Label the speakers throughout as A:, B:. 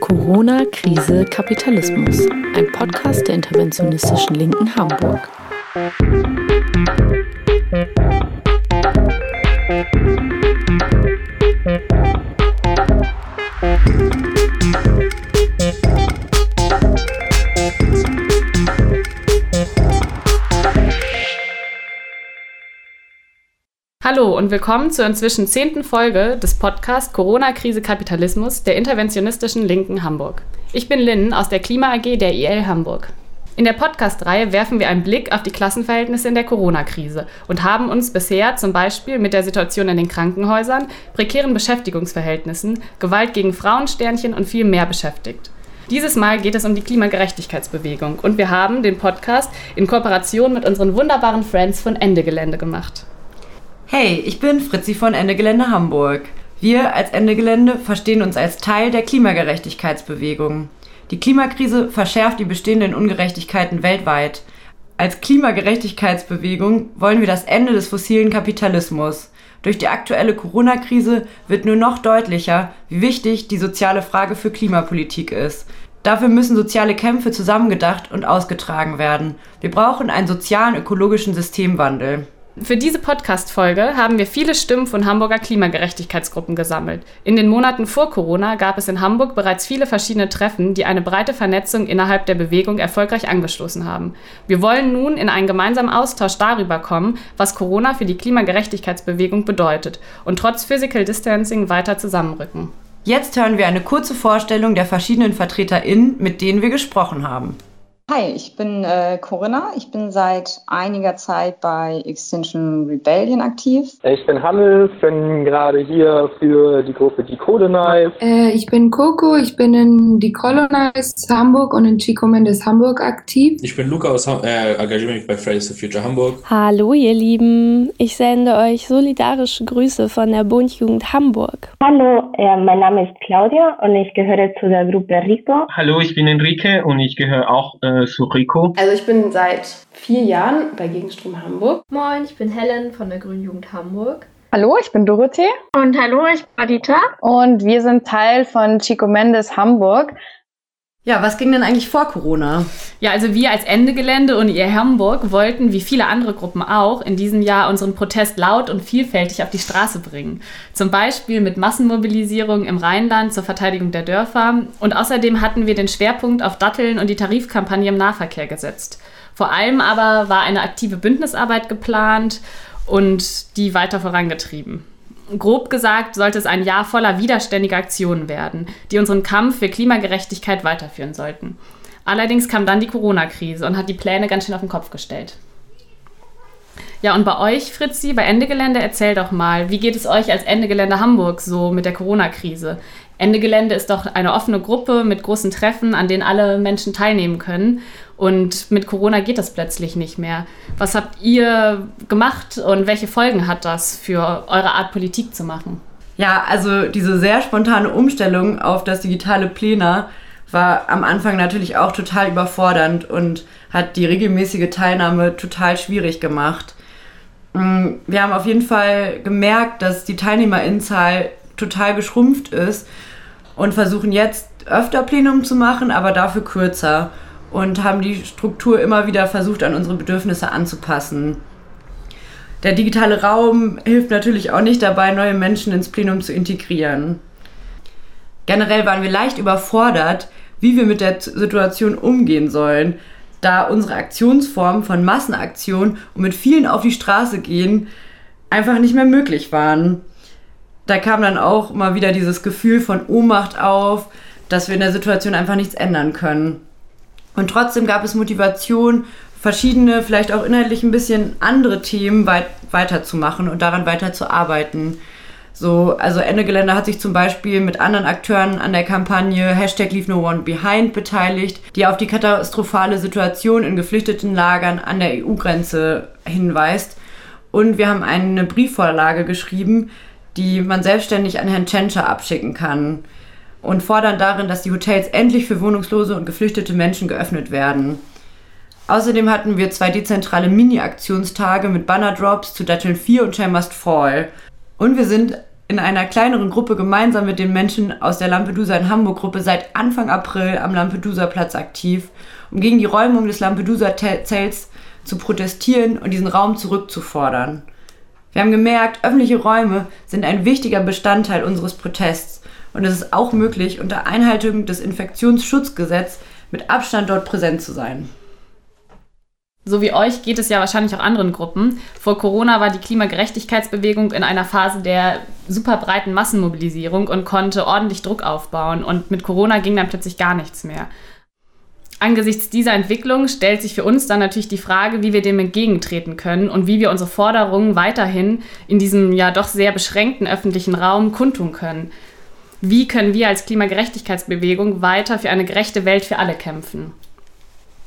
A: Corona-Krise Kapitalismus, ein Podcast der interventionistischen Linken Hamburg.
B: Hallo und willkommen zur inzwischen zehnten Folge des Podcasts Corona-Krise Kapitalismus der interventionistischen Linken Hamburg. Ich bin Lynn aus der Klima AG der IL Hamburg. In der Podcast-Reihe werfen wir einen Blick auf die Klassenverhältnisse in der Corona-Krise und haben uns bisher zum Beispiel mit der Situation in den Krankenhäusern, prekären Beschäftigungsverhältnissen, Gewalt gegen Frauensternchen und viel mehr beschäftigt. Dieses Mal geht es um die Klimagerechtigkeitsbewegung und wir haben den Podcast in Kooperation mit unseren wunderbaren Friends von Ende Gelände gemacht.
C: Hey, ich bin Fritzi von Ende Gelände Hamburg. Wir als Ende Gelände verstehen uns als Teil der Klimagerechtigkeitsbewegung. Die Klimakrise verschärft die bestehenden Ungerechtigkeiten weltweit. Als Klimagerechtigkeitsbewegung wollen wir das Ende des fossilen Kapitalismus. Durch die aktuelle Corona-Krise wird nur noch deutlicher, wie wichtig die soziale Frage für Klimapolitik ist. Dafür müssen soziale Kämpfe zusammengedacht und ausgetragen werden. Wir brauchen einen sozialen ökologischen Systemwandel.
B: Für diese Podcast-Folge haben wir viele Stimmen von Hamburger Klimagerechtigkeitsgruppen gesammelt. In den Monaten vor Corona gab es in Hamburg bereits viele verschiedene Treffen, die eine breite Vernetzung innerhalb der Bewegung erfolgreich angestoßen haben. Wir wollen nun in einen gemeinsamen Austausch darüber kommen, was Corona für die Klimagerechtigkeitsbewegung bedeutet und trotz Physical Distancing weiter zusammenrücken.
C: Jetzt hören wir eine kurze Vorstellung der verschiedenen VertreterInnen, mit denen wir gesprochen haben.
D: Hi, ich bin äh, Corinna. Ich bin seit einiger Zeit bei Extinction Rebellion aktiv.
E: Ich bin Hannes, bin gerade hier für die Gruppe Decolonize.
F: Äh, ich bin Coco, ich bin in Decolonize Hamburg und in Chico Mendes Hamburg aktiv.
G: Ich bin Luca aus äh, engagiere mich bei Fridays for Future Hamburg.
H: Hallo ihr Lieben, ich sende euch solidarische Grüße von der Bundjugend Hamburg.
I: Hallo, äh, mein Name ist Claudia und ich gehöre zu der Gruppe Rico.
J: Hallo, ich bin Enrique und ich gehöre auch äh, zu Rico.
K: Also ich bin seit vier Jahren bei Gegenstrom Hamburg.
L: Moin, ich bin Helen von der Grünen Jugend Hamburg.
M: Hallo, ich bin Dorothee.
N: Und hallo, ich bin Adita.
M: Und wir sind Teil von Chico Mendes Hamburg.
C: Ja, was ging denn eigentlich vor Corona?
B: Ja, also wir als Ende Gelände und ihr Hamburg wollten, wie viele andere Gruppen auch, in diesem Jahr unseren Protest laut und vielfältig auf die Straße bringen. Zum Beispiel mit Massenmobilisierung im Rheinland zur Verteidigung der Dörfer. Und außerdem hatten wir den Schwerpunkt auf Datteln und die Tarifkampagne im Nahverkehr gesetzt. Vor allem aber war eine aktive Bündnisarbeit geplant und die weiter vorangetrieben. Grob gesagt sollte es ein Jahr voller widerständiger Aktionen werden, die unseren Kampf für Klimagerechtigkeit weiterführen sollten. Allerdings kam dann die Corona-Krise und hat die Pläne ganz schön auf den Kopf gestellt. Ja, und bei euch, Fritzi, bei Ende Gelände, erzähl doch mal, wie geht es euch als Ende Gelände Hamburg so mit der Corona-Krise? Ende Gelände ist doch eine offene Gruppe mit großen Treffen, an denen alle Menschen teilnehmen können. Und mit Corona geht das plötzlich nicht mehr. Was habt ihr gemacht und welche Folgen hat das für eure Art Politik zu machen?
C: Ja, also diese sehr spontane Umstellung auf das digitale Plenum war am Anfang natürlich auch total überfordernd und hat die regelmäßige Teilnahme total schwierig gemacht. Mm, wir haben auf jeden Fall gemerkt, dass die Teilnehmerinnenzahl total geschrumpft ist und versuchen jetzt öfter Plenum zu machen, aber dafür kürzer und haben die Struktur immer wieder versucht, an unsere Bedürfnisse anzupassen. Der digitale Raum hilft natürlich auch nicht dabei, neue Menschen ins Plenum zu integrieren. Generell waren wir leicht überfordert, wie wir mit der Situation umgehen sollen, da unsere Aktionsformen von Massenaktion und mit vielen auf die Straße gehen einfach nicht mehr möglich waren. Da kam dann auch mal wieder dieses Gefühl von Ohnmacht auf, dass wir in der Situation einfach nichts ändern können. Und trotzdem gab es Motivation, verschiedene, vielleicht auch inhaltlich ein bisschen andere Themen weit weiterzumachen und daran weiterzuarbeiten. So, also Ende Gelände hat sich zum Beispiel mit anderen Akteuren an der Kampagne Hashtag Leave No One Behind beteiligt, die auf die katastrophale Situation in geflüchteten Lagern an der EU-Grenze hinweist. Und wir haben eine Briefvorlage geschrieben, die man selbstständig an Herrn Tschentscher abschicken kann und fordern darin, dass die Hotels endlich für wohnungslose und geflüchtete Menschen geöffnet werden. Außerdem hatten wir zwei dezentrale Mini-Aktionstage mit Bannerdrops zu Datteln 4 und Share Must Fall. Und wir sind in einer kleineren Gruppe gemeinsam mit den Menschen aus der Lampedusa in Hamburg-Gruppe seit Anfang April am Lampedusa-Platz aktiv, um gegen die Räumung des Lampedusa-Zelts zu protestieren und diesen Raum zurückzufordern. Wir haben gemerkt, öffentliche Räume sind ein wichtiger Bestandteil unseres Protests und es ist auch möglich, unter Einhaltung des Infektionsschutzgesetzes mit Abstand dort präsent zu sein.
B: So wie euch geht es ja wahrscheinlich auch anderen Gruppen. Vor Corona war die Klimagerechtigkeitsbewegung in einer Phase der super breiten Massenmobilisierung und konnte ordentlich Druck aufbauen. Und mit Corona ging dann plötzlich gar nichts mehr. Angesichts dieser Entwicklung stellt sich für uns dann natürlich die Frage, wie wir dem entgegentreten können und wie wir unsere Forderungen weiterhin in diesem ja doch sehr beschränkten öffentlichen Raum kundtun können. Wie können wir als Klimagerechtigkeitsbewegung weiter für eine gerechte Welt für alle kämpfen?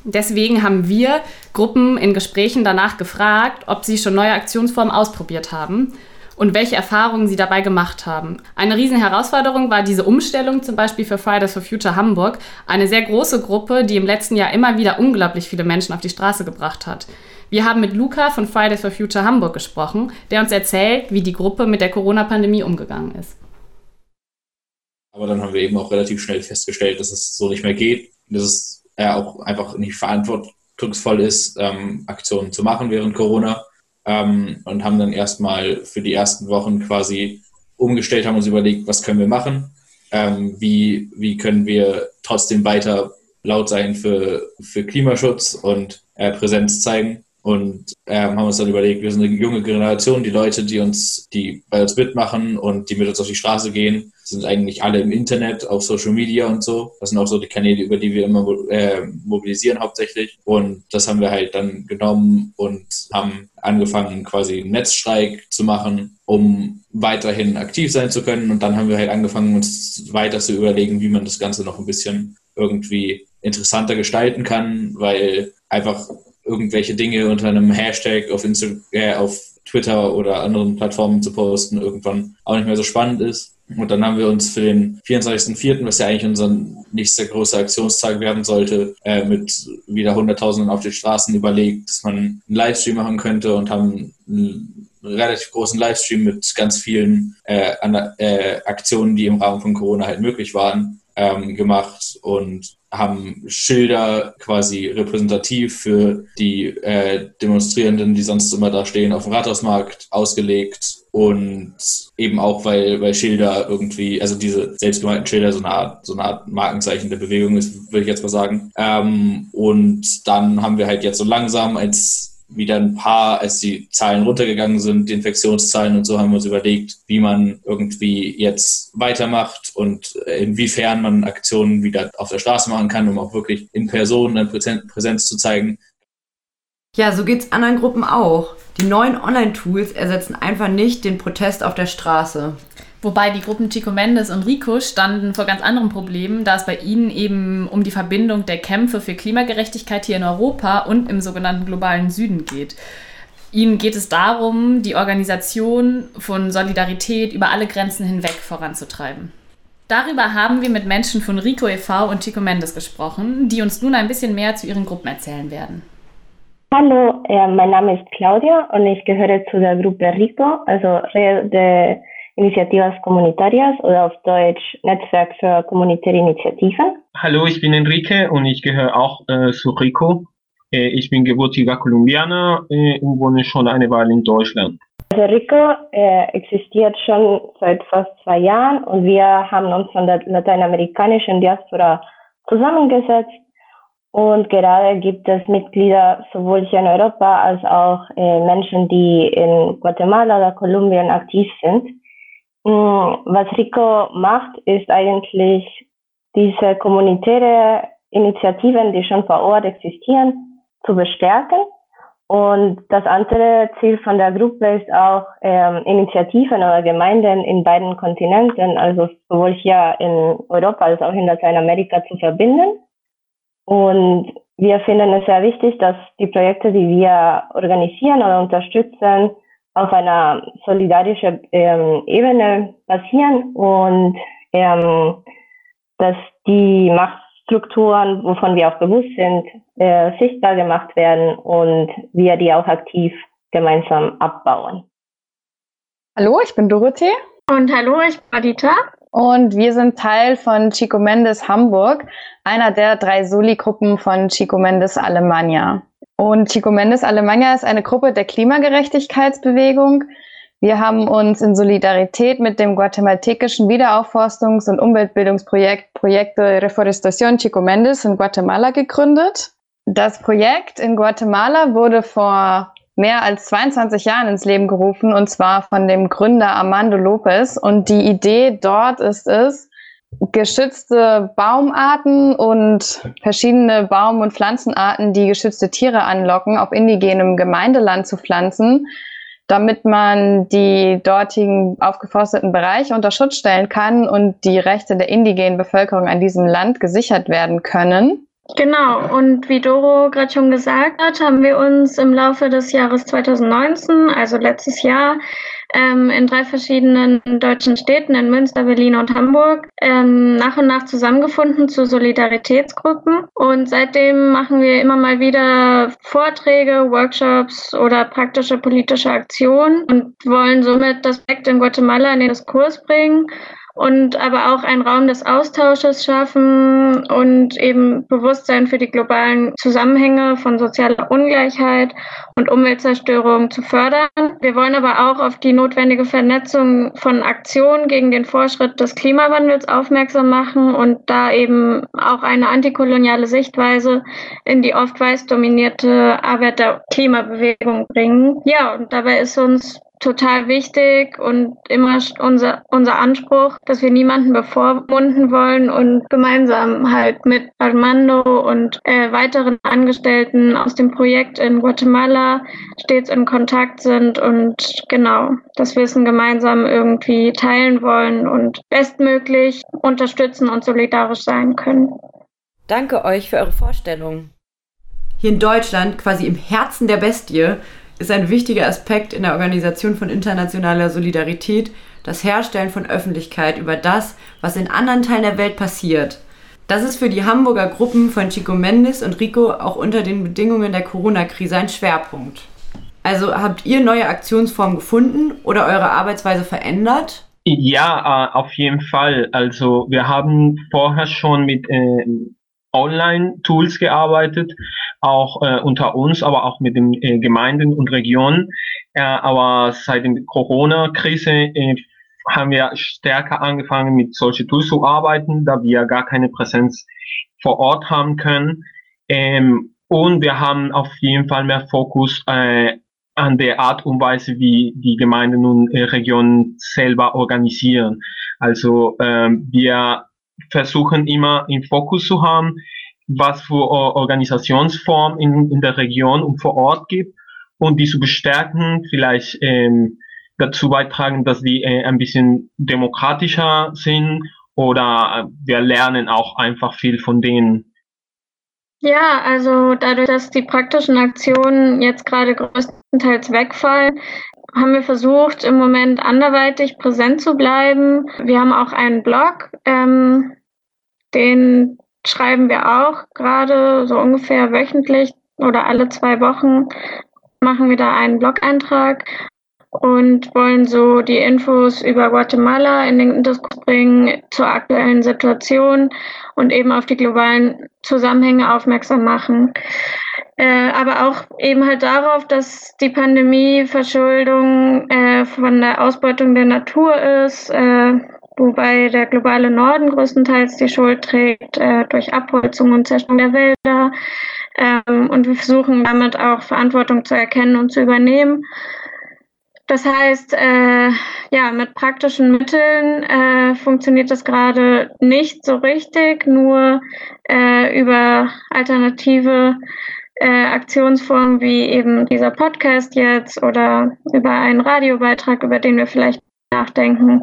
B: Deswegen haben wir Gruppen in Gesprächen danach gefragt, ob sie schon neue Aktionsformen ausprobiert haben und welche Erfahrungen sie dabei gemacht haben. Eine riesen Herausforderung war diese Umstellung zum Beispiel für Fridays for Future Hamburg, eine sehr große Gruppe, die im letzten Jahr immer wieder unglaublich viele Menschen auf die Straße gebracht hat. Wir haben mit Luca von Fridays for Future Hamburg gesprochen, der uns erzählt, wie die Gruppe mit der Corona-Pandemie umgegangen ist.
G: Aber dann haben wir eben auch relativ schnell festgestellt, dass es so nicht mehr geht. Dass es äh, auch einfach nicht verantwortungsvoll ist, ähm, Aktionen zu machen während Corona. Ähm, und haben dann erstmal für die ersten Wochen quasi umgestellt, haben uns überlegt, was können wir machen, ähm, wie, wie können wir trotzdem weiter laut sein für, für Klimaschutz und äh, Präsenz zeigen. Und äh, haben uns dann überlegt, wir sind eine junge Generation, die Leute, die uns, die bei uns mitmachen und die mit uns auf die Straße gehen, sind eigentlich alle im Internet, auf Social Media und so. Das sind auch so die Kanäle, über die wir immer äh, mobilisieren hauptsächlich. Und das haben wir halt dann genommen und haben angefangen, quasi einen Netzstreik zu machen, um weiterhin aktiv sein zu können. Und dann haben wir halt angefangen, uns weiter zu überlegen, wie man das Ganze noch ein bisschen irgendwie interessanter gestalten kann, weil einfach irgendwelche Dinge unter einem Hashtag auf, Insta äh, auf Twitter oder anderen Plattformen zu posten irgendwann auch nicht mehr so spannend ist. Und dann haben wir uns für den 24.04., was ja eigentlich unser nächster großer Aktionstag werden sollte, äh, mit wieder Hunderttausenden auf den Straßen überlegt, dass man einen Livestream machen könnte und haben einen relativ großen Livestream mit ganz vielen äh, äh, Aktionen, die im Rahmen von Corona halt möglich waren, ähm, gemacht und haben Schilder quasi repräsentativ für die äh, Demonstrierenden, die sonst immer da stehen, auf dem Rathausmarkt ausgelegt und eben auch, weil, weil Schilder irgendwie, also diese selbstgemalten Schilder so eine Art, so eine Art Markenzeichen der Bewegung ist, würde ich jetzt mal sagen. Ähm, und dann haben wir halt jetzt so langsam als wieder ein paar, als die Zahlen runtergegangen sind, die Infektionszahlen und so, haben wir uns überlegt, wie man irgendwie jetzt weitermacht und inwiefern man Aktionen wieder auf der Straße machen kann, um auch wirklich in Person eine Präsenz zu zeigen.
C: Ja, so geht es anderen Gruppen auch. Die neuen Online-Tools ersetzen einfach nicht den Protest auf der Straße.
B: Wobei die Gruppen Chico Mendes und Rico standen vor ganz anderen Problemen, da es bei ihnen eben um die Verbindung der Kämpfe für Klimagerechtigkeit hier in Europa und im sogenannten globalen Süden geht. Ihnen geht es darum, die Organisation von Solidarität über alle Grenzen hinweg voranzutreiben. Darüber haben wir mit Menschen von Rico e.V. und Chico Mendes gesprochen, die uns nun ein bisschen mehr zu ihren Gruppen erzählen werden.
I: Hallo, äh, mein Name ist Claudia und ich gehöre zu der Gruppe RICO, also der Initiativas Comunitarias oder auf Deutsch Netzwerk für kommunitäre Initiativen.
J: Hallo, ich bin Enrique und ich gehöre auch äh, zu RICO. Äh, ich bin gebürtiger Kolumbianer äh, und wohne schon eine Weile in Deutschland.
I: Also RICO äh, existiert schon seit fast zwei Jahren und wir haben uns von der lateinamerikanischen Diaspora zusammengesetzt und gerade gibt es Mitglieder sowohl hier in Europa als auch äh, Menschen, die in Guatemala oder Kolumbien aktiv sind. Mm, was Rico macht, ist eigentlich diese kommunitäre Initiativen, die schon vor Ort existieren, zu bestärken. Und das andere Ziel von der Gruppe ist auch, ähm, Initiativen oder Gemeinden in beiden Kontinenten, also sowohl hier in Europa als auch in Lateinamerika zu verbinden. Und wir finden es sehr wichtig, dass die Projekte, die wir organisieren oder unterstützen, auf einer solidarischen ähm, Ebene passieren und ähm, dass die Machtstrukturen, wovon wir auch bewusst sind, äh, sichtbar gemacht werden und wir die auch aktiv gemeinsam abbauen.
M: Hallo, ich bin Dorothee
N: Und hallo, ich bin Adita.
M: Und wir sind Teil von Chico Mendes Hamburg, einer der drei Soli-Gruppen von Chico Mendes Alemannia. Und Chico Mendes Alemannia ist eine Gruppe der Klimagerechtigkeitsbewegung. Wir haben uns in Solidarität mit dem guatemaltekischen Wiederaufforstungs- und Umweltbildungsprojekt Proyecto de Reforestación Chico Mendes in Guatemala gegründet. Das Projekt in Guatemala wurde vor mehr als 22 Jahren ins Leben gerufen und zwar von dem Gründer Armando Lopez. Und die Idee dort ist es, geschützte Baumarten und verschiedene Baum- und Pflanzenarten, die geschützte Tiere anlocken, auf indigenem Gemeindeland zu pflanzen, damit man die dortigen aufgeforsteten Bereiche unter Schutz stellen kann und die Rechte der indigenen Bevölkerung an diesem Land gesichert werden können.
N: Genau, und wie Doro gerade schon gesagt hat, haben wir uns im Laufe des Jahres 2019, also letztes Jahr, ähm, in drei verschiedenen deutschen Städten, in Münster, Berlin und Hamburg, ähm, nach und nach zusammengefunden zu Solidaritätsgruppen. Und seitdem machen wir immer mal wieder Vorträge, Workshops oder praktische politische Aktionen und wollen somit das Projekt in Guatemala in den Diskurs bringen und aber auch einen Raum des Austausches schaffen und eben Bewusstsein für die globalen Zusammenhänge von sozialer Ungleichheit und Umweltzerstörung zu fördern. Wir wollen aber auch auf die notwendige Vernetzung von Aktionen gegen den Vorschritt des Klimawandels aufmerksam machen und da eben auch eine antikoloniale Sichtweise in die oft weiß dominierte Arbeit der Klimabewegung bringen. Ja, und dabei ist uns total wichtig und immer unser, unser Anspruch, dass wir niemanden bevormunden wollen und gemeinsam halt mit Armando und äh, weiteren Angestellten aus dem Projekt in Guatemala stets in Kontakt sind und genau das Wissen gemeinsam irgendwie teilen wollen und bestmöglich unterstützen und solidarisch sein können.
C: Danke euch für eure Vorstellung. Hier in Deutschland, quasi im Herzen der Bestie, ist ein wichtiger Aspekt in der Organisation von internationaler Solidarität das Herstellen von Öffentlichkeit über das, was in anderen Teilen der Welt passiert. Das ist für die Hamburger Gruppen von Chico Mendes und Rico auch unter den Bedingungen der Corona-Krise ein Schwerpunkt. Also habt ihr neue Aktionsformen gefunden oder eure Arbeitsweise verändert?
J: Ja, äh, auf jeden Fall. Also wir haben vorher schon mit äh, Online-Tools gearbeitet, auch äh, unter uns, aber auch mit den äh, Gemeinden und Regionen. Äh, aber seit der Corona-Krise äh, haben wir stärker angefangen, mit solchen Tools zu arbeiten, da wir gar keine Präsenz vor Ort haben können. Ähm, und wir haben auf jeden Fall mehr Fokus äh, an der Art und Weise, wie die Gemeinden und äh, Regionen selber organisieren. Also ähm, wir versuchen immer im Fokus zu haben, was für Organisationsform in, in der Region und vor Ort gibt und die zu bestärken, vielleicht ähm, dazu beitragen, dass die äh, ein bisschen demokratischer sind oder äh, wir lernen auch einfach viel von denen.
N: Ja, also dadurch, dass die praktischen Aktionen jetzt gerade größtenteils wegfallen, haben wir versucht, im Moment anderweitig präsent zu bleiben. Wir haben auch einen Blog, ähm, den schreiben wir auch gerade so ungefähr wöchentlich oder alle zwei Wochen machen wir da einen Blog-Eintrag und wollen so die Infos über Guatemala in den Diskurs bringen zur aktuellen Situation und eben auf die globalen Zusammenhänge aufmerksam machen. Äh, aber auch eben halt darauf, dass die Pandemie Verschuldung äh, von der Ausbeutung der Natur ist, äh, wobei der globale Norden größtenteils die Schuld trägt äh, durch Abholzung und Zerstörung der Wälder. Ähm, und wir versuchen damit auch Verantwortung zu erkennen und zu übernehmen. Das heißt, äh, ja, mit praktischen Mitteln äh, funktioniert das gerade nicht so richtig, nur äh, über alternative äh, Aktionsformen wie eben dieser Podcast jetzt oder über einen Radiobeitrag, über den wir vielleicht nachdenken,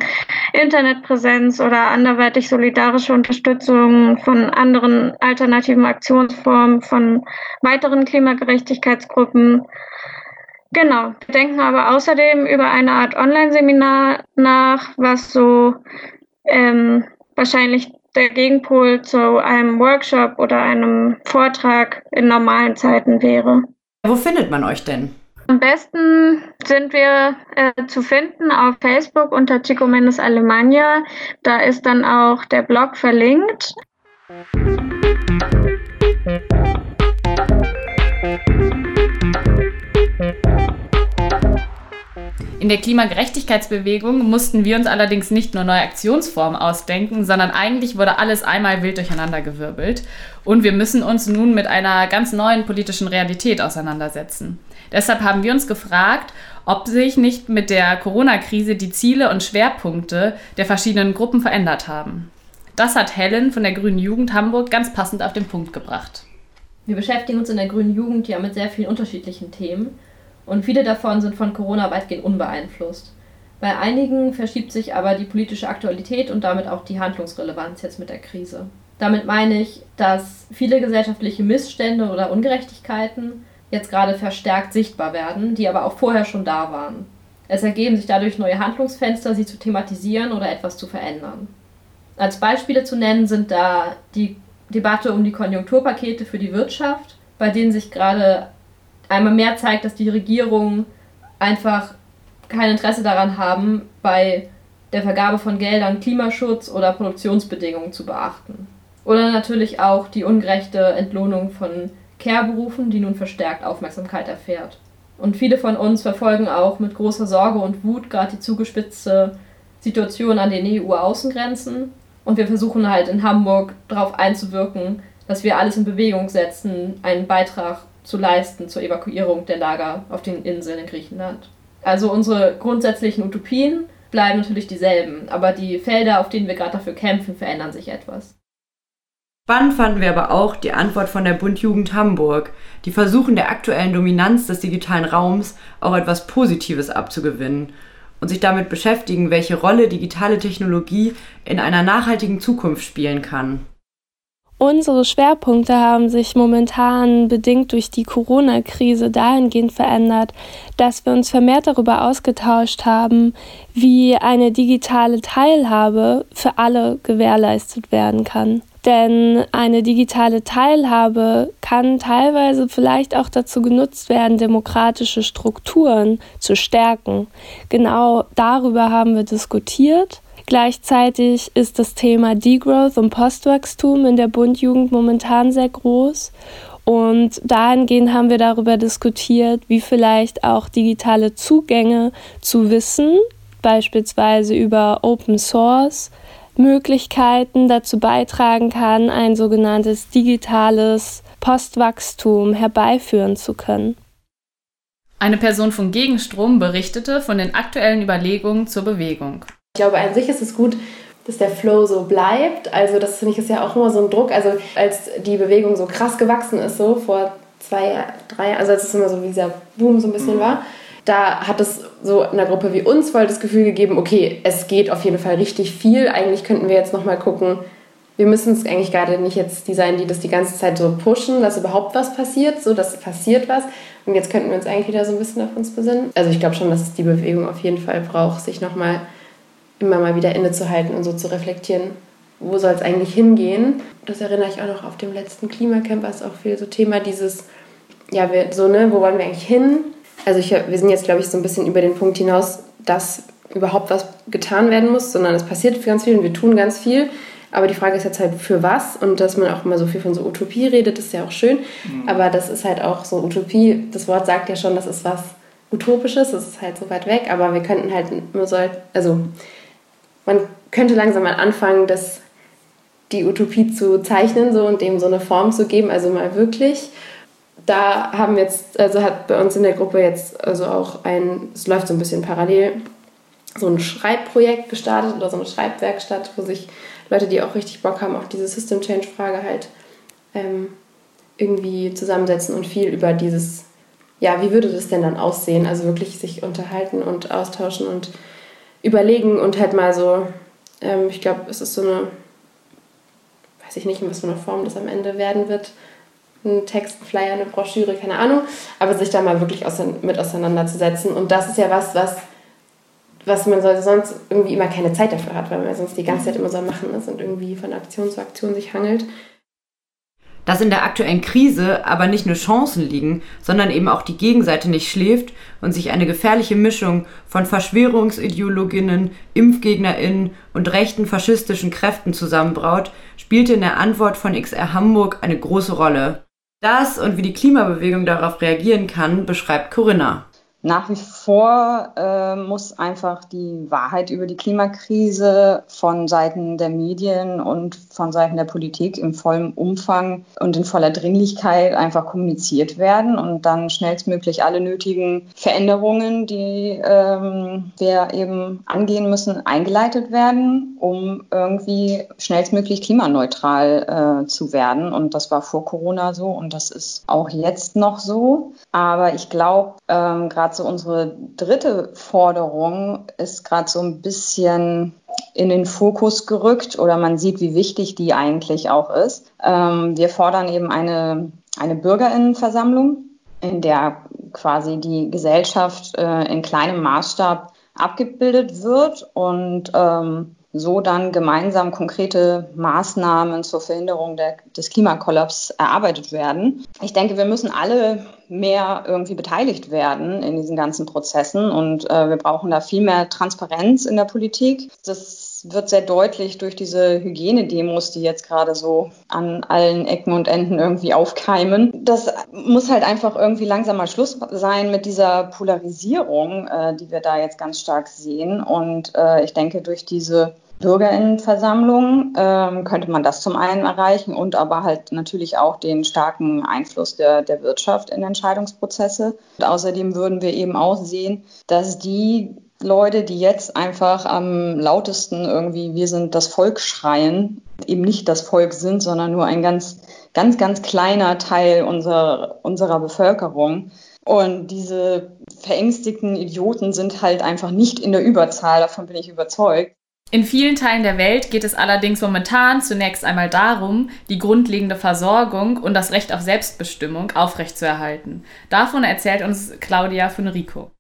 N: Internetpräsenz oder anderweitig solidarische Unterstützung von anderen alternativen Aktionsformen, von weiteren Klimagerechtigkeitsgruppen. Genau, wir denken aber außerdem über eine Art Online-Seminar nach, was so ähm, wahrscheinlich der Gegenpol zu einem Workshop oder einem Vortrag in normalen Zeiten wäre.
C: Wo findet man euch denn?
N: Am besten sind wir äh, zu finden auf Facebook unter Chico Mendes Alemania. Da ist dann auch der Blog verlinkt.
B: In der Klimagerechtigkeitsbewegung mussten wir uns allerdings nicht nur neue Aktionsformen ausdenken, sondern eigentlich wurde alles einmal wild durcheinandergewirbelt. Und wir müssen uns nun mit einer ganz neuen politischen Realität auseinandersetzen. Deshalb haben wir uns gefragt, ob sich nicht mit der Corona-Krise die Ziele und Schwerpunkte der verschiedenen Gruppen verändert haben. Das hat Helen von der Grünen Jugend Hamburg ganz passend auf den Punkt gebracht.
L: Wir beschäftigen uns in der Grünen Jugend ja mit sehr vielen unterschiedlichen Themen und viele davon sind von Corona weitgehend unbeeinflusst. Bei einigen verschiebt sich aber die politische Aktualität und damit auch die Handlungsrelevanz jetzt mit der Krise. Damit meine ich, dass viele gesellschaftliche Missstände oder Ungerechtigkeiten jetzt gerade verstärkt sichtbar werden, die aber auch vorher schon da waren. Es ergeben sich dadurch neue Handlungsfenster, sie zu thematisieren oder etwas zu verändern. Als Beispiele zu nennen sind da die Debatte um die Konjunkturpakete für die Wirtschaft, bei denen sich gerade einmal mehr zeigt, dass die Regierungen einfach kein Interesse daran haben, bei der Vergabe von Geldern Klimaschutz oder Produktionsbedingungen zu beachten. Oder natürlich auch die ungerechte Entlohnung von Care-Berufen, die nun verstärkt Aufmerksamkeit erfährt. Und viele von uns verfolgen auch mit großer Sorge und Wut gerade die zugespitzte Situation an den EU-Außengrenzen. Und wir versuchen halt in Hamburg darauf einzuwirken, dass wir alles in Bewegung setzen, einen Beitrag zu leisten zur Evakuierung der Lager auf den Inseln in Griechenland. Also unsere grundsätzlichen Utopien bleiben natürlich dieselben, aber die Felder, auf denen wir gerade dafür kämpfen, verändern sich etwas.
C: Spannend fanden wir aber auch die Antwort von der Bund Jugend Hamburg, die versuchen der aktuellen Dominanz des digitalen Raums auch etwas Positives abzugewinnen und sich damit beschäftigen, welche Rolle digitale Technologie in einer nachhaltigen Zukunft spielen kann.
H: Unsere Schwerpunkte haben sich momentan bedingt durch die Corona-Krise dahingehend verändert, dass wir uns vermehrt darüber ausgetauscht haben, wie eine digitale Teilhabe für alle gewährleistet werden kann. Denn eine digitale Teilhabe kann teilweise vielleicht auch dazu genutzt werden, demokratische Strukturen zu stärken. Genau darüber haben wir diskutiert Gleichzeitig ist das Thema Degrowth und Postwachstum in der Bundjugend momentan sehr groß. Und dahingehend haben wir darüber diskutiert, wie vielleicht auch digitale Zugänge zu Wissen, beispielsweise über Open Source, Möglichkeiten dazu beitragen kann, ein sogenanntes digitales Postwachstum herbeiführen zu können.
B: Eine Person von Gegenstrom berichtete von den aktuellen Überlegungen zur Bewegung.
K: Ich glaube, an sich ist es gut, dass der Flow so bleibt. Also das finde ich ist ja auch immer so ein Druck. Also als die Bewegung so krass gewachsen ist, so vor zwei, drei, also als es immer so wie dieser Boom so ein bisschen mhm. war, da hat es so in einer Gruppe wie uns voll das Gefühl gegeben, okay, es geht auf jeden Fall richtig viel. Eigentlich könnten wir jetzt nochmal gucken, wir müssen es eigentlich gerade nicht jetzt die sein, die das die ganze Zeit so pushen, dass überhaupt was passiert, so dass passiert was. Und jetzt könnten wir uns eigentlich wieder so ein bisschen auf uns besinnen. Also ich glaube schon, dass die Bewegung auf jeden Fall braucht, sich nochmal immer mal wieder innezuhalten und so zu reflektieren, wo soll es eigentlich hingehen. Das erinnere ich auch noch auf dem letzten Klimacamp, war es auch viel so Thema dieses, ja, wir, so, ne, wo wollen wir eigentlich hin? Also ich, wir sind jetzt, glaube ich, so ein bisschen über den Punkt hinaus, dass überhaupt was getan werden muss, sondern es passiert ganz viel und wir tun ganz viel. Aber die Frage ist jetzt halt, für was? Und dass man auch immer so viel von so Utopie redet, ist ja auch schön. Mhm. Aber das ist halt auch so Utopie, das Wort sagt ja schon, das ist was Utopisches, das ist halt so weit weg, aber wir könnten halt, also man könnte langsam mal anfangen, das, die Utopie zu zeichnen so, und dem so eine Form zu geben, also mal wirklich. Da haben jetzt, also hat bei uns in der Gruppe jetzt also auch ein, es läuft so ein bisschen parallel, so ein Schreibprojekt gestartet oder so eine Schreibwerkstatt, wo sich Leute, die auch richtig Bock haben auf diese System Change Frage halt ähm, irgendwie zusammensetzen und viel über dieses, ja, wie würde das denn dann aussehen? Also wirklich sich unterhalten und austauschen und überlegen und halt mal so, ähm, ich glaube, es ist so eine, weiß ich nicht, in was für einer Form das am Ende werden wird. Ein Text, ein Flyer, eine Broschüre, keine Ahnung. Aber sich da mal wirklich mit auseinanderzusetzen. Und das ist ja was, was, was man sonst irgendwie immer keine Zeit dafür hat, weil man sonst die ganze Zeit immer so am Machen ist und irgendwie von Aktion zu Aktion sich hangelt.
C: Dass in der aktuellen Krise aber nicht nur Chancen liegen, sondern eben auch die Gegenseite nicht schläft und sich eine gefährliche Mischung von Verschwörungsideologinnen, Impfgegnerinnen und rechten faschistischen Kräften zusammenbraut, spielte in der Antwort von XR Hamburg eine große Rolle. Das und wie die Klimabewegung darauf reagieren kann, beschreibt Corinna.
D: Nach wie vor äh, muss einfach die Wahrheit über die Klimakrise von Seiten der Medien und von Seiten der Politik im vollen Umfang und in voller Dringlichkeit einfach kommuniziert werden und dann schnellstmöglich alle nötigen Veränderungen, die ähm, wir eben angehen müssen, eingeleitet werden, um irgendwie schnellstmöglich klimaneutral äh, zu werden. Und das war vor Corona so und das ist auch jetzt noch so. Aber ich glaube, ähm, gerade so unsere dritte Forderung ist gerade so ein bisschen in den Fokus gerückt oder man sieht, wie wichtig die eigentlich auch ist. Ähm, wir fordern eben eine, eine Bürgerinnenversammlung, in der quasi die Gesellschaft äh, in kleinem Maßstab abgebildet wird und ähm, so dann gemeinsam konkrete Maßnahmen zur Verhinderung der, des Klimakollaps erarbeitet werden. Ich denke, wir müssen alle mehr irgendwie beteiligt werden in diesen ganzen Prozessen und äh, wir brauchen da viel mehr Transparenz in der Politik. Das wird sehr deutlich durch diese Hygienedemos, die jetzt gerade so an allen Ecken und Enden irgendwie aufkeimen. Das muss halt einfach irgendwie langsam mal Schluss sein mit dieser Polarisierung, äh, die wir da jetzt ganz stark sehen. Und äh, ich denke, durch diese Bürgerinnenversammlung ähm, könnte man das zum einen erreichen und aber halt natürlich auch den starken Einfluss der, der Wirtschaft in Entscheidungsprozesse. Und außerdem würden wir eben auch sehen, dass die Leute, die jetzt einfach am lautesten irgendwie wir sind das Volk schreien, eben nicht das Volk sind, sondern nur ein ganz, ganz, ganz kleiner Teil unserer, unserer Bevölkerung. Und diese verängstigten Idioten sind halt einfach nicht in der Überzahl, davon bin ich überzeugt.
B: In vielen Teilen der Welt geht es allerdings momentan zunächst einmal darum, die grundlegende Versorgung und das Recht auf Selbstbestimmung aufrechtzuerhalten. Davon erzählt uns Claudia von Rico.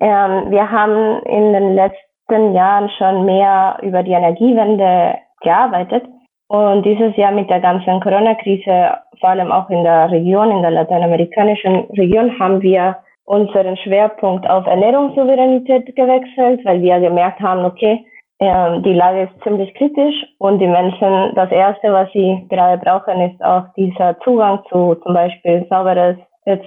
I: Ähm, wir haben in den letzten Jahren schon mehr über die Energiewende gearbeitet. Und dieses Jahr mit der ganzen Corona-Krise, vor allem auch in der Region, in der lateinamerikanischen Region, haben wir unseren Schwerpunkt auf Ernährungssouveränität gewechselt, weil wir gemerkt haben, okay, ähm, die Lage ist ziemlich kritisch und die Menschen, das Erste, was sie gerade brauchen, ist auch dieser Zugang zu zum Beispiel sauberes,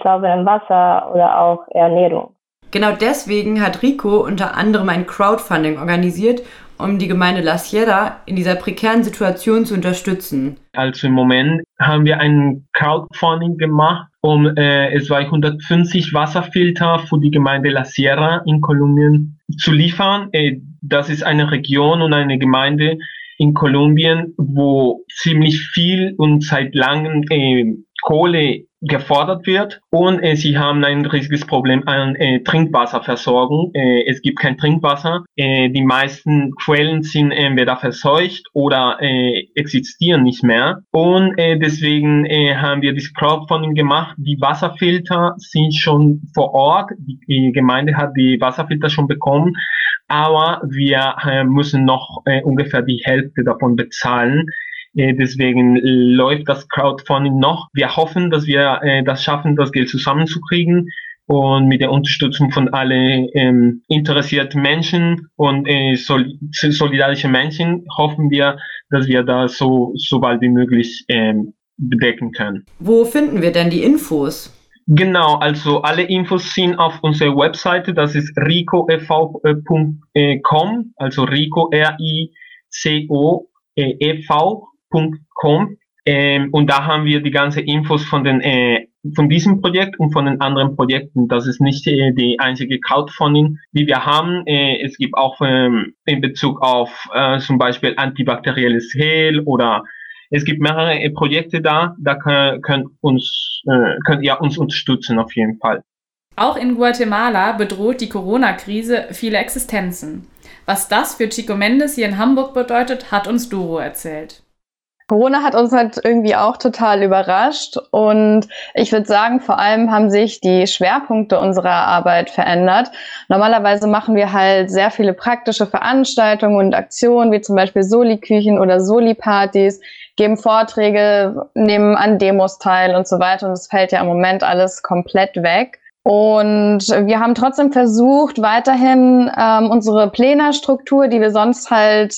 I: sauberem Wasser oder auch Ernährung.
C: Genau deswegen hat Rico unter anderem ein Crowdfunding organisiert, um die Gemeinde La Sierra in dieser prekären Situation zu unterstützen.
J: Also im Moment haben wir ein Crowdfunding gemacht, um äh, 250 Wasserfilter für die Gemeinde La Sierra in Kolumbien zu liefern. Äh, das ist eine Region und eine Gemeinde in Kolumbien, wo ziemlich viel und seit langem äh, Kohle gefordert wird und äh, sie haben ein riesiges Problem an äh, Trinkwasserversorgung. Äh, es gibt kein Trinkwasser. Äh, die meisten Quellen sind entweder verseucht oder äh, existieren nicht mehr. Und äh, deswegen haben wir das Crowdfunding gemacht. Die Wasserfilter sind schon vor Ort. Die, die Gemeinde hat die Wasserfilter schon bekommen. Aber wir äh, müssen noch äh, ungefähr die Hälfte davon bezahlen. Äh, deswegen läuft das Crowdfunding noch. Wir hoffen, dass wir äh, das schaffen, das Geld zusammenzukriegen und mit der Unterstützung von allen ähm, interessierten Menschen und äh, sol solidarischen Menschen hoffen wir, dass wir das so, so bald wie möglich ähm, bedecken können.
C: Wo finden wir denn die Infos?
J: Genau, also alle Infos sind auf unserer Webseite, das ist ricoev.com, also rico r i c o v www.ecom ähm, und da haben wir die ganze Infos von den äh, von diesem Projekt und von den anderen Projekten. Das ist nicht äh, die einzige Crowdfunding, die wir haben. Äh, es gibt auch ähm, in Bezug auf äh, zum Beispiel antibakterielles Hehl oder es gibt mehrere äh, Projekte da. Da könnt, könnt uns äh, könnt ihr uns unterstützen auf jeden Fall.
B: Auch in Guatemala bedroht die Corona-Krise viele Existenzen. Was das für Chico Mendes hier in Hamburg bedeutet, hat uns Doro erzählt.
M: Corona hat uns halt irgendwie auch total überrascht und ich würde sagen, vor allem haben sich die Schwerpunkte unserer Arbeit verändert. Normalerweise machen wir halt sehr viele praktische Veranstaltungen und Aktionen, wie zum Beispiel Soli-Küchen oder Soli-Partys, geben Vorträge, nehmen an Demos teil und so weiter. Und es fällt ja im Moment alles komplett weg. Und wir haben trotzdem versucht, weiterhin ähm, unsere Plenarstruktur, die wir sonst halt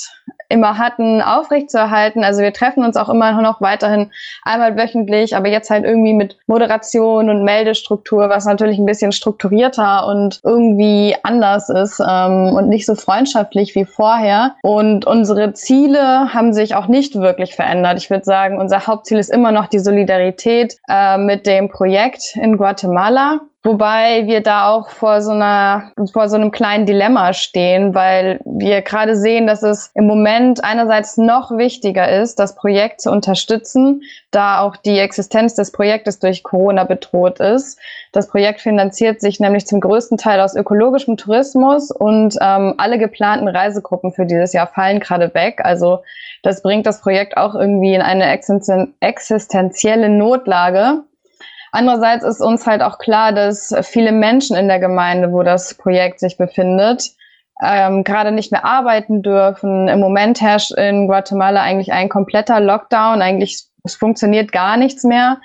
M: immer hatten, aufrechtzuerhalten. Also wir treffen uns auch immer noch weiterhin einmal wöchentlich, aber jetzt halt irgendwie mit Moderation und Meldestruktur, was natürlich ein bisschen strukturierter und irgendwie anders ist ähm, und nicht so freundschaftlich wie vorher. Und unsere Ziele haben sich auch nicht wirklich verändert. Ich würde sagen, unser Hauptziel ist immer noch die Solidarität äh, mit dem Projekt in Guatemala. Wobei wir da auch vor so einer, vor so einem kleinen Dilemma stehen, weil wir gerade sehen, dass es im Moment einerseits noch wichtiger ist, das Projekt zu unterstützen, da auch die Existenz des Projektes durch Corona bedroht ist. Das Projekt finanziert sich nämlich zum größten Teil aus ökologischem Tourismus und ähm, alle geplanten Reisegruppen für dieses Jahr fallen gerade weg. Also das bringt das Projekt auch irgendwie in eine existenzielle Notlage. Andererseits ist uns halt auch klar, dass viele Menschen in der Gemeinde, wo das Projekt sich befindet, ähm, gerade nicht mehr arbeiten dürfen. Im Moment herrscht in Guatemala eigentlich ein kompletter Lockdown. Eigentlich es funktioniert gar nichts mehr.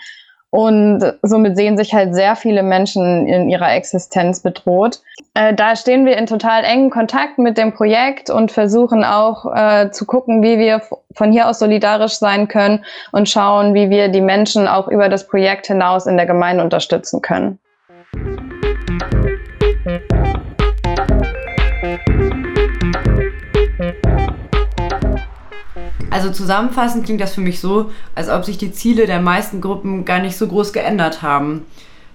M: Und somit sehen sich halt sehr viele Menschen in ihrer Existenz bedroht. Äh, da stehen wir in total engen Kontakt mit dem Projekt und versuchen auch äh, zu gucken, wie wir von hier aus solidarisch sein können und schauen, wie wir die Menschen auch über das Projekt hinaus in der Gemeinde unterstützen können.
C: Also zusammenfassend klingt das für mich so, als ob sich die Ziele der meisten Gruppen gar nicht so groß geändert haben.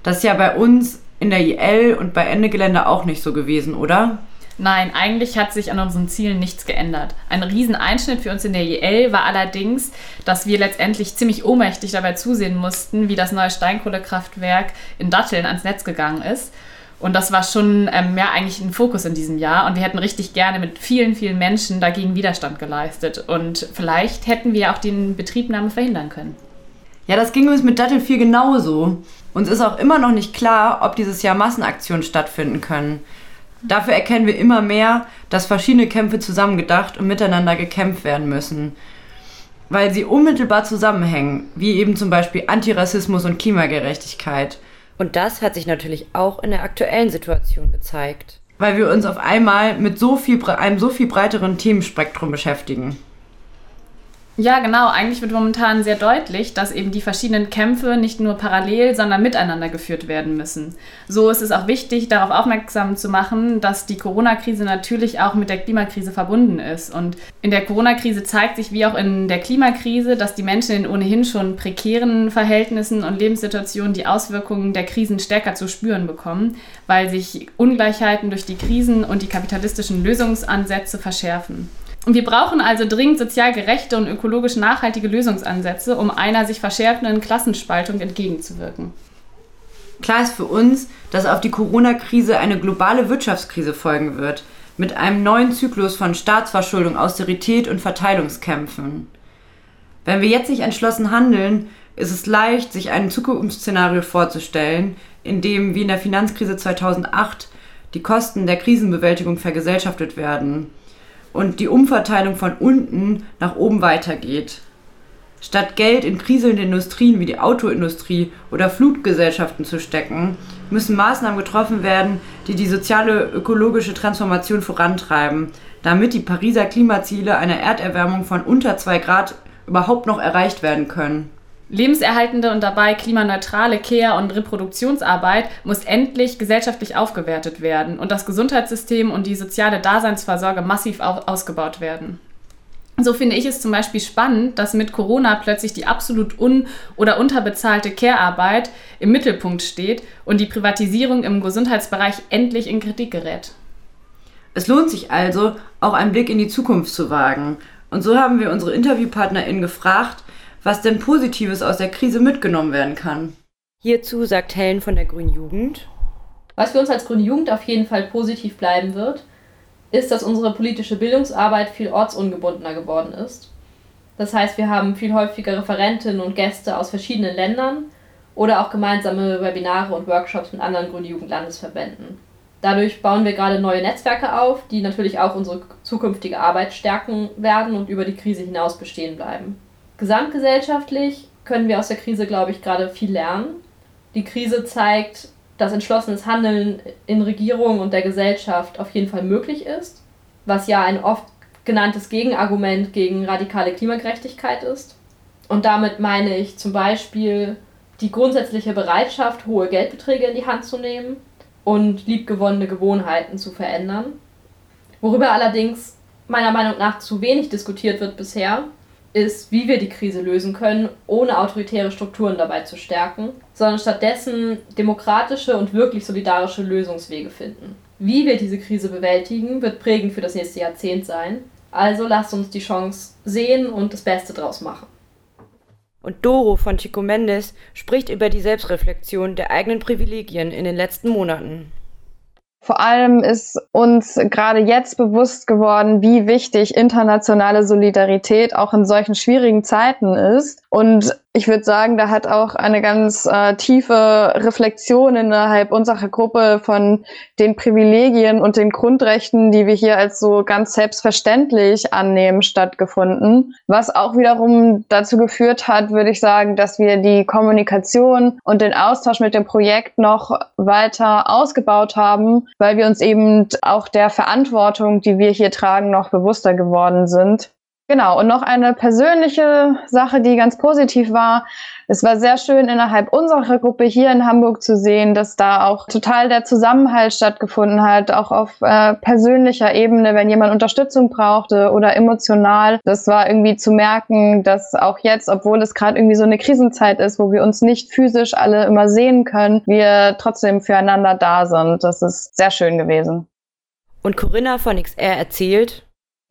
C: Das ist ja bei uns in der IL und bei Ende Gelände auch nicht so gewesen, oder?
B: Nein, eigentlich hat sich an unseren Zielen nichts geändert. Ein Rieseneinschnitt für uns in der IL war allerdings, dass wir letztendlich ziemlich ohnmächtig dabei zusehen mussten, wie das neue Steinkohlekraftwerk in Datteln ans Netz gegangen ist. Und das war schon ähm, ja, eigentlich ein Fokus in diesem Jahr. Und wir hätten richtig gerne mit vielen, vielen Menschen dagegen Widerstand geleistet. Und vielleicht hätten wir auch den Betriebnahme verhindern können.
C: Ja, das ging uns mit Dattel 4 genauso. Uns ist auch immer noch nicht klar, ob dieses Jahr Massenaktionen stattfinden können. Dafür erkennen wir immer mehr, dass verschiedene Kämpfe zusammengedacht und miteinander gekämpft werden müssen. Weil sie unmittelbar zusammenhängen, wie eben zum Beispiel Antirassismus und Klimagerechtigkeit.
O: Und das hat sich natürlich auch in der aktuellen Situation gezeigt.
C: Weil wir uns auf einmal mit so viel, einem so viel breiteren Themenspektrum beschäftigen.
B: Ja, genau. Eigentlich wird momentan sehr deutlich, dass eben die verschiedenen Kämpfe nicht nur parallel, sondern miteinander geführt werden müssen. So ist es auch wichtig, darauf aufmerksam zu machen, dass die Corona-Krise natürlich auch mit der Klimakrise verbunden ist. Und in der Corona-Krise zeigt sich, wie auch in der Klimakrise, dass die Menschen in ohnehin schon prekären Verhältnissen und Lebenssituationen die Auswirkungen der Krisen stärker zu spüren bekommen, weil sich Ungleichheiten durch die Krisen und die kapitalistischen Lösungsansätze verschärfen. Wir brauchen also dringend sozial gerechte und ökologisch nachhaltige Lösungsansätze, um einer sich verschärfenden Klassenspaltung entgegenzuwirken.
C: Klar ist für uns, dass auf die Corona-Krise eine globale Wirtschaftskrise folgen wird, mit einem neuen Zyklus von Staatsverschuldung, Austerität und Verteilungskämpfen. Wenn wir jetzt nicht entschlossen handeln, ist es leicht, sich ein Zukunftsszenario vorzustellen, in dem, wie in der Finanzkrise 2008, die Kosten der Krisenbewältigung vergesellschaftet werden und die Umverteilung von unten nach oben weitergeht. Statt Geld in kriselnde Industrien wie die Autoindustrie oder Flutgesellschaften zu stecken, müssen Maßnahmen getroffen werden, die die soziale ökologische Transformation vorantreiben, damit die Pariser Klimaziele einer Erderwärmung von unter 2 Grad überhaupt noch erreicht werden können.
B: Lebenserhaltende und dabei klimaneutrale Care- und Reproduktionsarbeit muss endlich gesellschaftlich aufgewertet werden und das Gesundheitssystem und die soziale Daseinsvorsorge massiv ausgebaut werden. So finde ich es zum Beispiel spannend, dass mit Corona plötzlich die absolut un- oder unterbezahlte Care-Arbeit im Mittelpunkt steht und die Privatisierung im Gesundheitsbereich endlich in Kritik gerät.
C: Es lohnt sich also, auch einen Blick in die Zukunft zu wagen. Und so haben wir unsere InterviewpartnerInnen gefragt, was denn Positives aus der Krise mitgenommen werden kann.
O: Hierzu sagt Helen von der Grünen Jugend.
L: Was für uns als Grüne Jugend auf jeden Fall positiv bleiben wird, ist, dass unsere politische Bildungsarbeit viel ortsungebundener geworden ist. Das heißt, wir haben viel häufiger Referentinnen und Gäste aus verschiedenen Ländern oder auch gemeinsame Webinare und Workshops mit anderen Grüne Jugend Landesverbänden. Dadurch bauen wir gerade neue Netzwerke auf, die natürlich auch unsere zukünftige Arbeit stärken werden und über die Krise hinaus bestehen bleiben. Gesamtgesellschaftlich können wir aus der Krise, glaube ich, gerade viel lernen. Die Krise zeigt, dass entschlossenes Handeln in Regierung und der Gesellschaft auf jeden Fall möglich ist, was ja ein oft genanntes Gegenargument gegen radikale Klimagerechtigkeit ist. Und damit meine ich zum Beispiel die grundsätzliche Bereitschaft, hohe Geldbeträge in die Hand zu nehmen und liebgewonnene Gewohnheiten zu verändern. Worüber allerdings meiner Meinung nach zu wenig diskutiert wird bisher, ist, wie wir die Krise lösen können, ohne autoritäre Strukturen dabei zu stärken, sondern stattdessen demokratische und wirklich solidarische Lösungswege finden. Wie wir diese Krise bewältigen, wird prägend für das nächste Jahrzehnt sein. Also lasst uns die Chance sehen und das Beste draus machen.
O: Und Doro von Chico Mendes spricht über die Selbstreflexion der eigenen Privilegien in den letzten Monaten.
M: Vor allem ist uns gerade jetzt bewusst geworden, wie wichtig internationale Solidarität auch in solchen schwierigen Zeiten ist. Und ich würde sagen, da hat auch eine ganz äh, tiefe Reflexion innerhalb unserer Gruppe von den Privilegien und den Grundrechten, die wir hier als so ganz selbstverständlich annehmen, stattgefunden. Was auch wiederum dazu geführt hat, würde ich sagen, dass wir die Kommunikation und den Austausch mit dem Projekt noch weiter ausgebaut haben, weil wir uns eben auch der Verantwortung, die wir hier tragen, noch bewusster geworden sind. Genau, und noch eine persönliche Sache, die ganz positiv war. Es war sehr schön innerhalb unserer Gruppe hier in Hamburg zu sehen, dass da auch total der Zusammenhalt stattgefunden hat, auch auf äh, persönlicher Ebene, wenn jemand Unterstützung brauchte oder emotional. Das war irgendwie zu merken, dass auch jetzt, obwohl es gerade irgendwie so eine Krisenzeit ist, wo wir uns nicht physisch alle immer sehen können, wir trotzdem füreinander da sind. Das ist sehr schön gewesen.
O: Und Corinna von XR erzählt,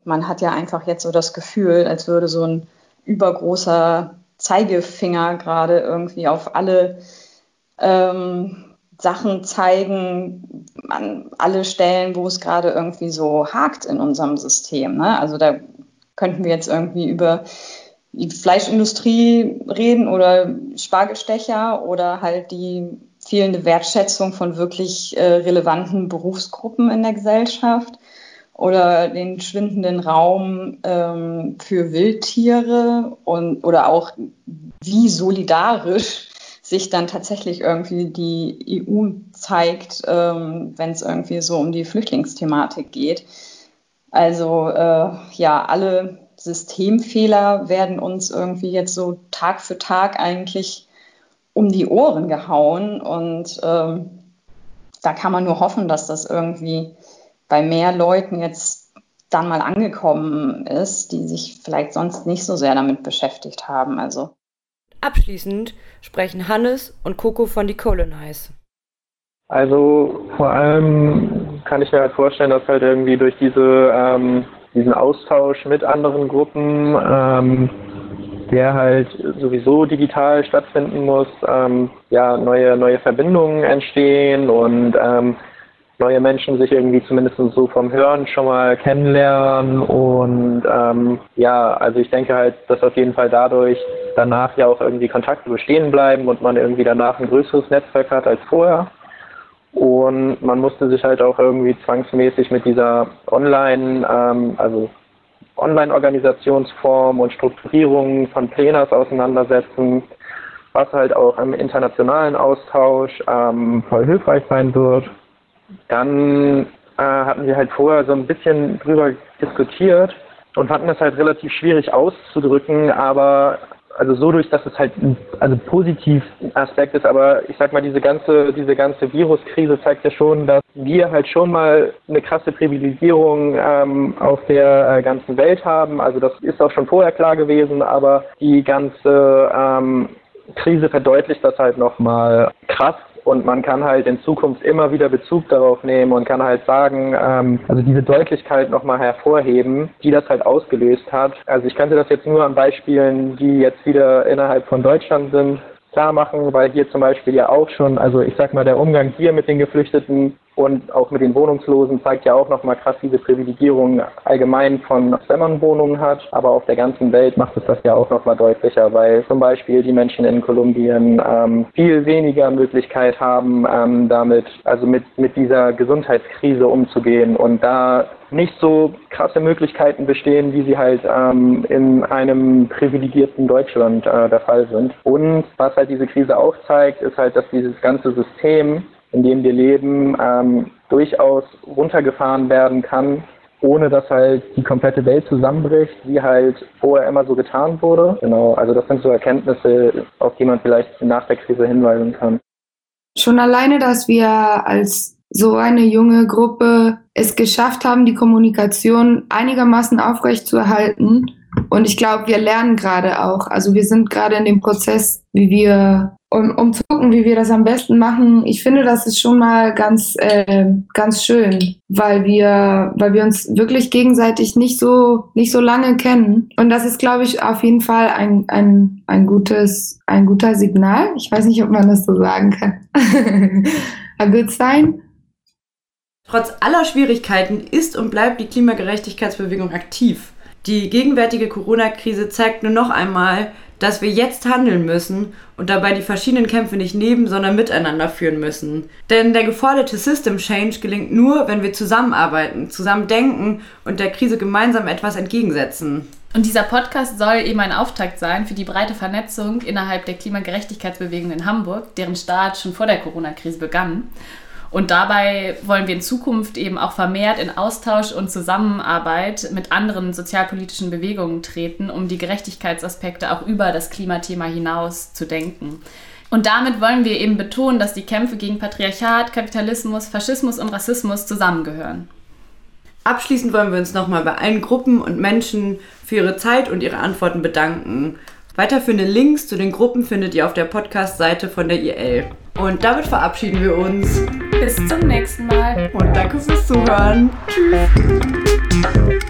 D: man hat ja einfach jetzt so das Gefühl, als würde so ein übergroßer Zeigefinger gerade irgendwie auf alle ähm, Sachen zeigen, an alle Stellen, wo es gerade irgendwie so hakt in unserem System. Ne? Also da könnten wir jetzt irgendwie über die Fleischindustrie reden oder Spargelstecher oder halt die fehlende Wertschätzung von wirklich äh, relevanten Berufsgruppen in der Gesellschaft oder den schwindenden Raum ähm, für Wildtiere und oder auch wie solidarisch sich dann tatsächlich irgendwie die EU zeigt, ähm, wenn es irgendwie so um die Flüchtlingsthematik geht. Also äh, ja, alle Systemfehler werden uns irgendwie jetzt so Tag für Tag eigentlich um die Ohren gehauen und ähm, da kann man nur hoffen, dass das irgendwie bei mehr Leuten jetzt dann mal angekommen ist, die sich vielleicht sonst nicht so sehr damit beschäftigt haben. Also
O: Abschließend sprechen Hannes und Coco von Decolonize.
E: Also vor allem kann ich mir halt vorstellen, dass halt irgendwie durch diese, ähm, diesen Austausch mit anderen Gruppen, ähm, der halt sowieso digital stattfinden muss, ähm, ja, neue, neue Verbindungen entstehen und ähm, neue Menschen sich irgendwie zumindest so vom Hören schon mal kennenlernen und ähm, ja, also ich denke halt, dass auf jeden Fall dadurch danach ja auch irgendwie Kontakte bestehen bleiben und man irgendwie danach ein größeres Netzwerk hat als vorher. Und man musste sich halt auch irgendwie zwangsmäßig mit dieser Online, ähm, also Online-Organisationsform und Strukturierung von Plenas auseinandersetzen, was halt auch im internationalen Austausch ähm, voll hilfreich sein wird. Dann äh, hatten wir halt vorher so ein bisschen drüber diskutiert und fanden das halt relativ schwierig auszudrücken, aber also so durch, dass es halt ein also positiv Aspekt ist, aber ich sag mal, diese ganze, diese ganze Viruskrise zeigt ja schon, dass wir halt schon mal eine krasse Privilegierung ähm, auf der äh, ganzen Welt haben. Also das ist auch schon vorher klar gewesen, aber die ganze ähm, Krise verdeutlicht das halt nochmal krass und man kann halt in Zukunft immer wieder Bezug darauf nehmen und kann halt sagen, ähm, also diese Deutlichkeit nochmal hervorheben, die das halt ausgelöst hat. Also ich könnte das jetzt nur an Beispielen, die jetzt wieder innerhalb von Deutschland sind, klar machen, weil hier zum Beispiel ja auch schon, also ich sag mal, der Umgang hier mit den Geflüchteten Und auch mit den Wohnungslosen zeigt ja auch nochmal krass diese Privilegierung allgemein von, wenn man Wohnungen hat, aber auf der ganzen Welt macht es das ja auch nochmal deutlicher, weil zum Beispiel die Menschen in Kolumbien ähm, viel weniger Möglichkeit haben, ähm, damit, also mit, mit dieser Gesundheitskrise umzugehen und da nicht so krasse Möglichkeiten bestehen, wie sie halt ähm, in einem privilegierten Deutschland äh, der Fall sind. Und was halt diese Krise auch zeigt, ist halt, dass dieses ganze System in dem wir leben, ähm, durchaus runtergefahren werden kann, ohne dass halt die komplette Welt zusammenbricht, wie halt vorher immer so getan wurde. Genau, also das sind so Erkenntnisse, auf die man vielleicht nach der Krise hinweisen kann.
F: Schon alleine, dass wir als so eine junge Gruppe es geschafft haben, die Kommunikation einigermaßen aufrechtzuerhalten. Und ich glaube, wir lernen gerade auch. Also wir sind gerade in dem Prozess, wie wir um, um zu gucken, wie wir das am besten machen. Ich finde, das ist schon mal ganz, äh, ganz schön, weil wir, weil wir uns wirklich gegenseitig nicht so, nicht so lange kennen. Und das ist, glaube ich, auf jeden Fall ein, ein, ein gutes, ein guter Signal. Ich weiß nicht, ob man das so sagen kann. A good sign.
C: Trotz aller Schwierigkeiten ist und bleibt die Klimagerechtigkeitsbewegung aktiv. Die gegenwärtige Corona-Krise zeigt nur noch einmal, dass wir jetzt handeln müssen und dabei die verschiedenen Kämpfe nicht neben, sondern miteinander führen müssen. Denn der geforderte System Change gelingt nur, wenn wir zusammenarbeiten, zusammen denken und der Krise gemeinsam etwas entgegensetzen.
B: Und dieser Podcast soll eben ein Auftakt sein für die breite Vernetzung innerhalb der Klimagerechtigkeitsbewegung in Hamburg, deren Start schon vor der Corona-Krise begann. Und dabei wollen wir in Zukunft eben auch vermehrt in Austausch und Zusammenarbeit mit anderen sozialpolitischen Bewegungen treten, um die Gerechtigkeitsaspekte auch über das Klimathema hinaus zu denken. Und damit wollen wir eben betonen, dass die Kämpfe gegen Patriarchat, Kapitalismus, Faschismus und Rassismus zusammengehören.
C: Abschließend wollen wir uns nochmal bei allen Gruppen und Menschen für ihre Zeit und ihre Antworten bedanken. Weiterführende Links zu den Gruppen findet ihr auf der Podcast-Seite von der IL. Und damit verabschieden wir uns.
B: Bis zum nächsten Mal.
C: Und danke fürs Zuhören. Tschüss.